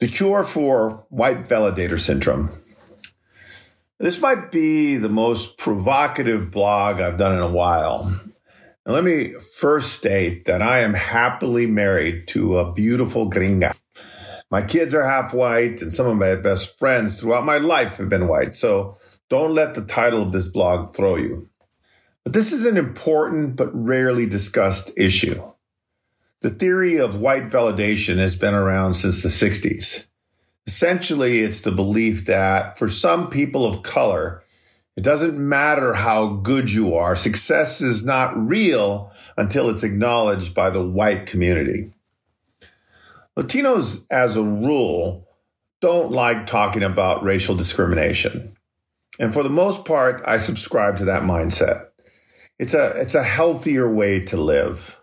The cure for white validator syndrome. This might be the most provocative blog I've done in a while. Let me first state that I am happily married to a beautiful gringa. My kids are half white, and some of my best friends throughout my life have been white. So don't let the title of this blog throw you. But this is an important but rarely discussed issue. The theory of white validation has been around since the 60s. Essentially, it's the belief that for some people of color, it doesn't matter how good you are, success is not real until it's acknowledged by the white community. Latinos, as a rule, don't like talking about racial discrimination. And for the most part, I subscribe to that mindset. It's a, it's a healthier way to live.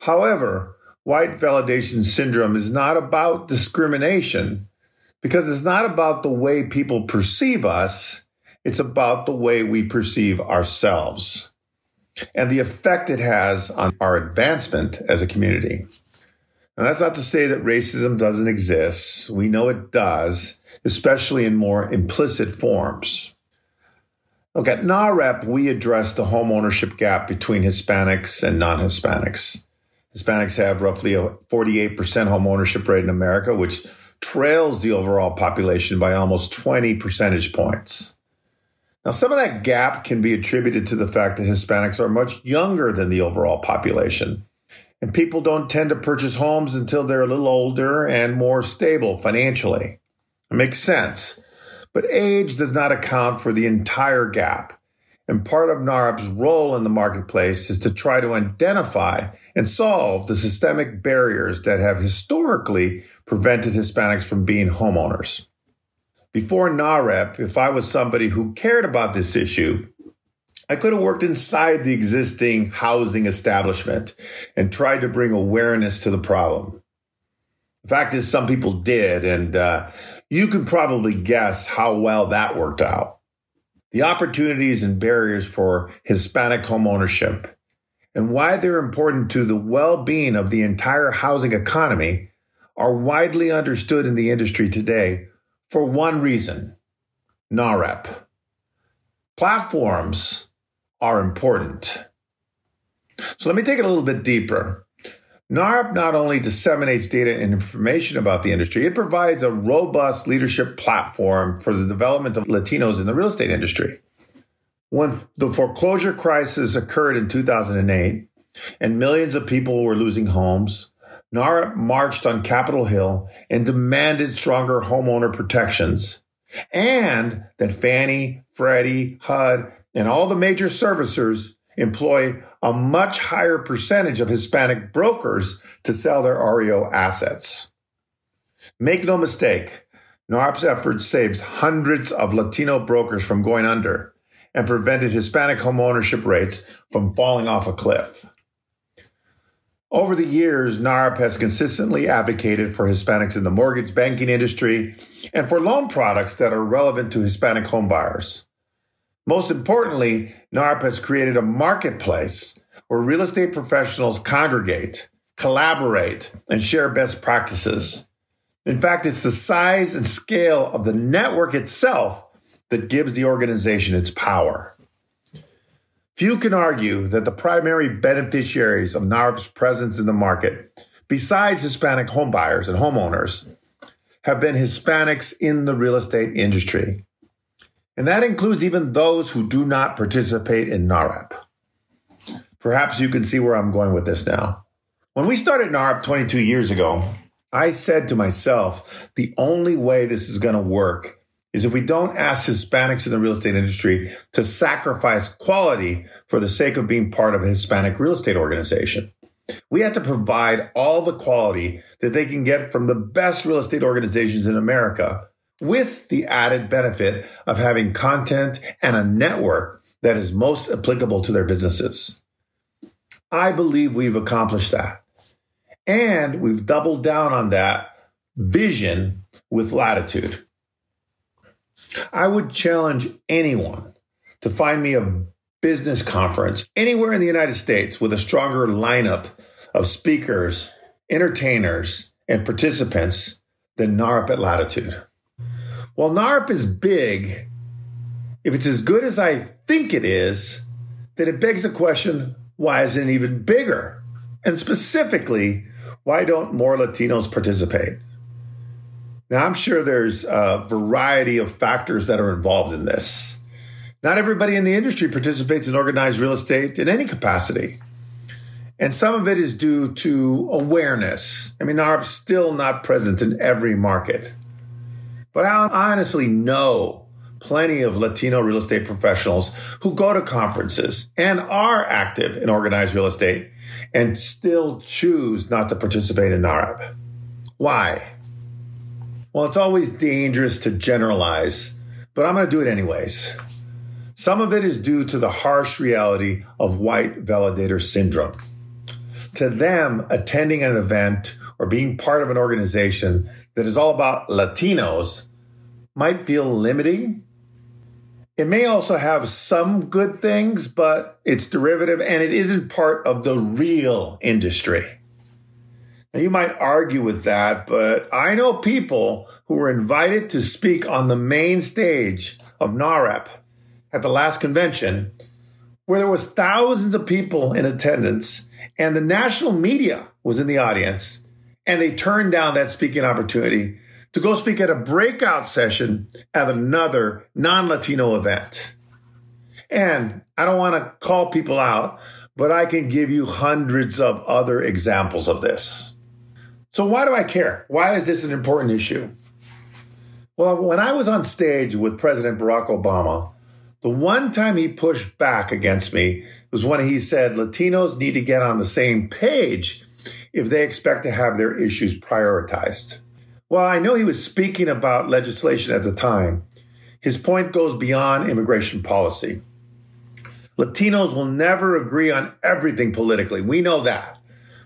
However, white validation syndrome is not about discrimination because it's not about the way people perceive us. It's about the way we perceive ourselves and the effect it has on our advancement as a community. And that's not to say that racism doesn't exist. We know it does, especially in more implicit forms. Look, at NAHREP, we address the home ownership gap between Hispanics and non Hispanics. Hispanics have roughly a 48% home ownership rate in America, which trails the overall population by almost 20 percentage points. Now, some of that gap can be attributed to the fact that Hispanics are much younger than the overall population. And people don't tend to purchase homes until they're a little older and more stable financially. It makes sense. But age does not account for the entire gap. And part of NAHREP's role in the marketplace is to try to identify and solve the systemic barriers that have historically prevented Hispanics from being homeowners. Before NAHREP, if I was somebody who cared about this issue, I could have worked inside the existing housing establishment and tried to bring awareness to the problem. The fact is, some people did, and uh, you can probably guess how well that worked out the opportunities and barriers for Hispanic homeownership, and why they're important to the well being of the entire housing economy are widely understood in the industry today for one reason NAHREP. Platforms are important. So let me take it a little bit deeper. NAHREP not only disseminates data and information about the industry, it provides a robust leadership platform for the development of Latinos in the real estate industry. When the foreclosure crisis occurred in 2008 and millions of people were losing homes, NAHREP marched on Capitol Hill and demanded stronger homeowner protections and that Fannie, Freddie, HUD, and all the major servicers employ a much higher percentage of Hispanic brokers to sell their REO assets. Make no mistake, NAHREP's efforts saved hundreds of Latino brokers from going under and prevented Hispanic homeownership rates from falling off a cliff. Over the years, NAHREP has consistently advocated for Hispanics in the mortgage banking industry and for loan products that are relevant to Hispanic homebuyers. Most importantly, NAHREP has created a marketplace where real estate professionals congregate, collaborate, and share best practices. In fact, it's the size and scale of the network itself that gives the organization its power. Few can argue that the primary beneficiaries of NAHREP's presence in the market, besides Hispanic homebuyers and homeowners, have been Hispanics in the real estate industry. And that includes even those who do not participate in NAHREP. Perhaps you can see where I'm going with this now. When we started NAHREP 22 years ago, I said to myself, the only way this is going to work is if we don't ask Hispanics in the real estate industry to sacrifice quality for the sake of being part of a Hispanic real estate organization. We have to provide all the quality that they can get from the best real estate organizations in America with the added benefit of having content and a network that is most applicable to their businesses. I believe we've accomplished that. And we've doubled down on that vision with latitude. I would challenge anyone to find me a business conference anywhere in the United States with a stronger lineup of speakers, entertainers, and participants than NAHREP at Latitude. While NAHREP is big, if it's as good as I think it is, then it begs the question why isn't it even bigger? And specifically, why don't more Latinos participate? Now, I'm sure there's a variety of factors that are involved in this. Not everybody in the industry participates in organized real estate in any capacity. And some of it is due to awareness. I mean, NAHREP's still not present in every market. But I honestly know plenty of Latino real estate professionals who go to conferences and are active in organized real estate and still choose not to participate in NAHREP. Why? Well, it's always dangerous to generalize, but I'm going to do it anyways. Some of it is due to the harsh reality of white validator syndrome. To them, attending an event or being part of an organization that is all about Latinos might feel limiting. It may also have some good things, but it's derivative and it isn't part of the real industry. Now, you might argue with that, but I know people who were invited to speak on the main stage of NAHREP at the last convention, where there was thousands of people in attendance and the national media was in the audience, and they turned down that speaking opportunity to go speak at a breakout session at another non-Latino event. And I don't want to call people out, but I can give you hundreds of other examples of this. So, why do I care? Why is this an important issue? Well, when I was on stage with President Barack Obama, the one time he pushed back against me was when he said Latinos need to get on the same page if they expect to have their issues prioritized. Well, I know he was speaking about legislation at the time. His point goes beyond immigration policy. Latinos will never agree on everything politically. We know that.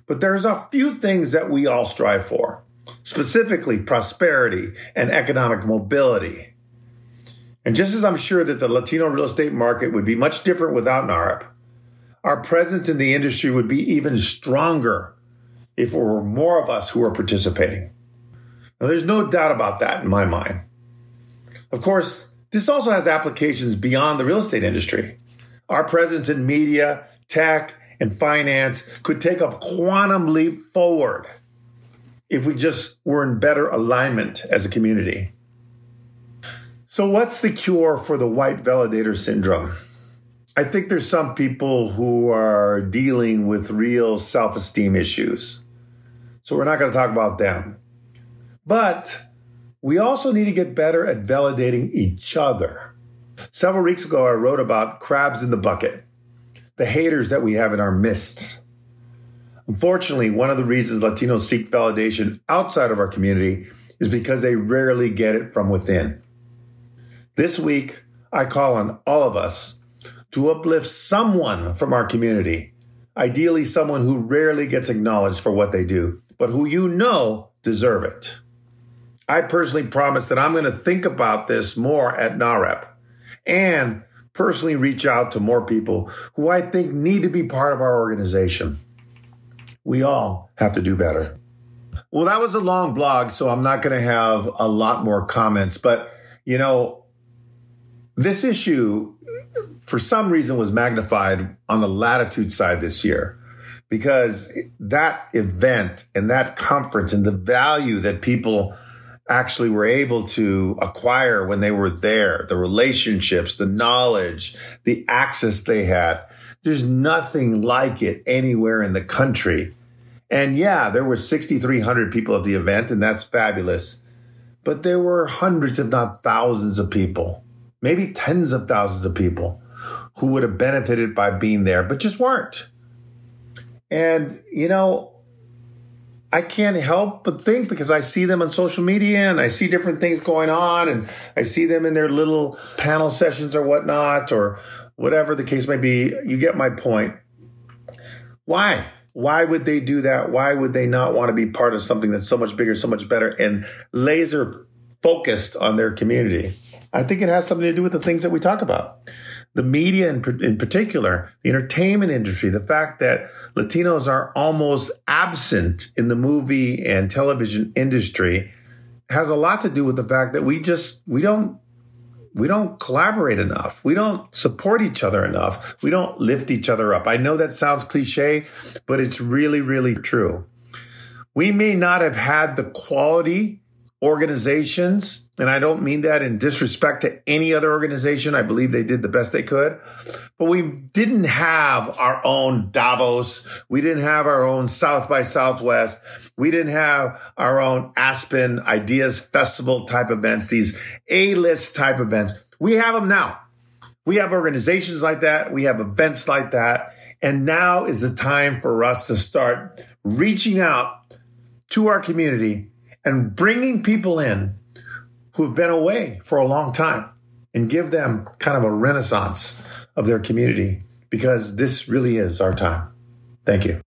But there's a few things that we all strive for, specifically prosperity and economic mobility. And just as I'm sure that the Latino real estate market would be much different without NAHREP, our presence in the industry would be even stronger if there were more of us who were participating. Now, there's no doubt about that in my mind. Of course, this also has applications beyond the real estate industry. Our presence in media, tech, and finance could take a quantum leap forward if we just were in better alignment as a community. So, what's the cure for the white validator syndrome? I think there's some people who are dealing with real self esteem issues. So, we're not going to talk about them. But we also need to get better at validating each other. Several weeks ago, I wrote about crabs in the bucket the haters that we have in our midst. Unfortunately, one of the reasons Latinos seek validation outside of our community is because they rarely get it from within. This week, I call on all of us to uplift someone from our community, ideally, someone who rarely gets acknowledged for what they do, but who you know deserve it. I personally promise that I'm going to think about this more at NAHREP and personally reach out to more people who I think need to be part of our organization. We all have to do better. Well, that was a long blog, so I'm not going to have a lot more comments. But, you know, this issue, for some reason, was magnified on the latitude side this year because that event and that conference and the value that people actually were able to acquire when they were there, the relationships, the knowledge, the access they had. There's nothing like it anywhere in the country. And yeah, there were 6,300 people at the event, and that's fabulous. But there were hundreds, if not thousands, of people, maybe tens of thousands of people who would have benefited by being there, but just weren't. And, you know, I can't help but think because I see them on social media and I see different things going on and I see them in their little panel sessions or whatnot or whatever the case may be. You get my point. Why? Why would they do that? Why would they not want to be part of something that's so much bigger, so much better, and laser focused on their community? I think it has something to do with the things that we talk about the media in, in particular, the entertainment industry, the fact that Latinos are almost absent in the movie and television industry has a lot to do with the fact that we just we don't we don't collaborate enough. We don't support each other enough. We don't lift each other up. I know that sounds cliche, but it's really, really true. We may not have had the quality organizations, and I don't mean that in disrespect to any other organization. I believe they did the best they could, but we didn't have our own Davos. We didn't have our own South by Southwest. We didn't have our own Aspen Ideas Festival type events, these A list type events. We have them now. We have organizations like that. We have events like that. And now is the time for us to start reaching out to our community and bringing people in who've been away for a long time and give them kind of a renaissance of their community because this really is our time. Thank you.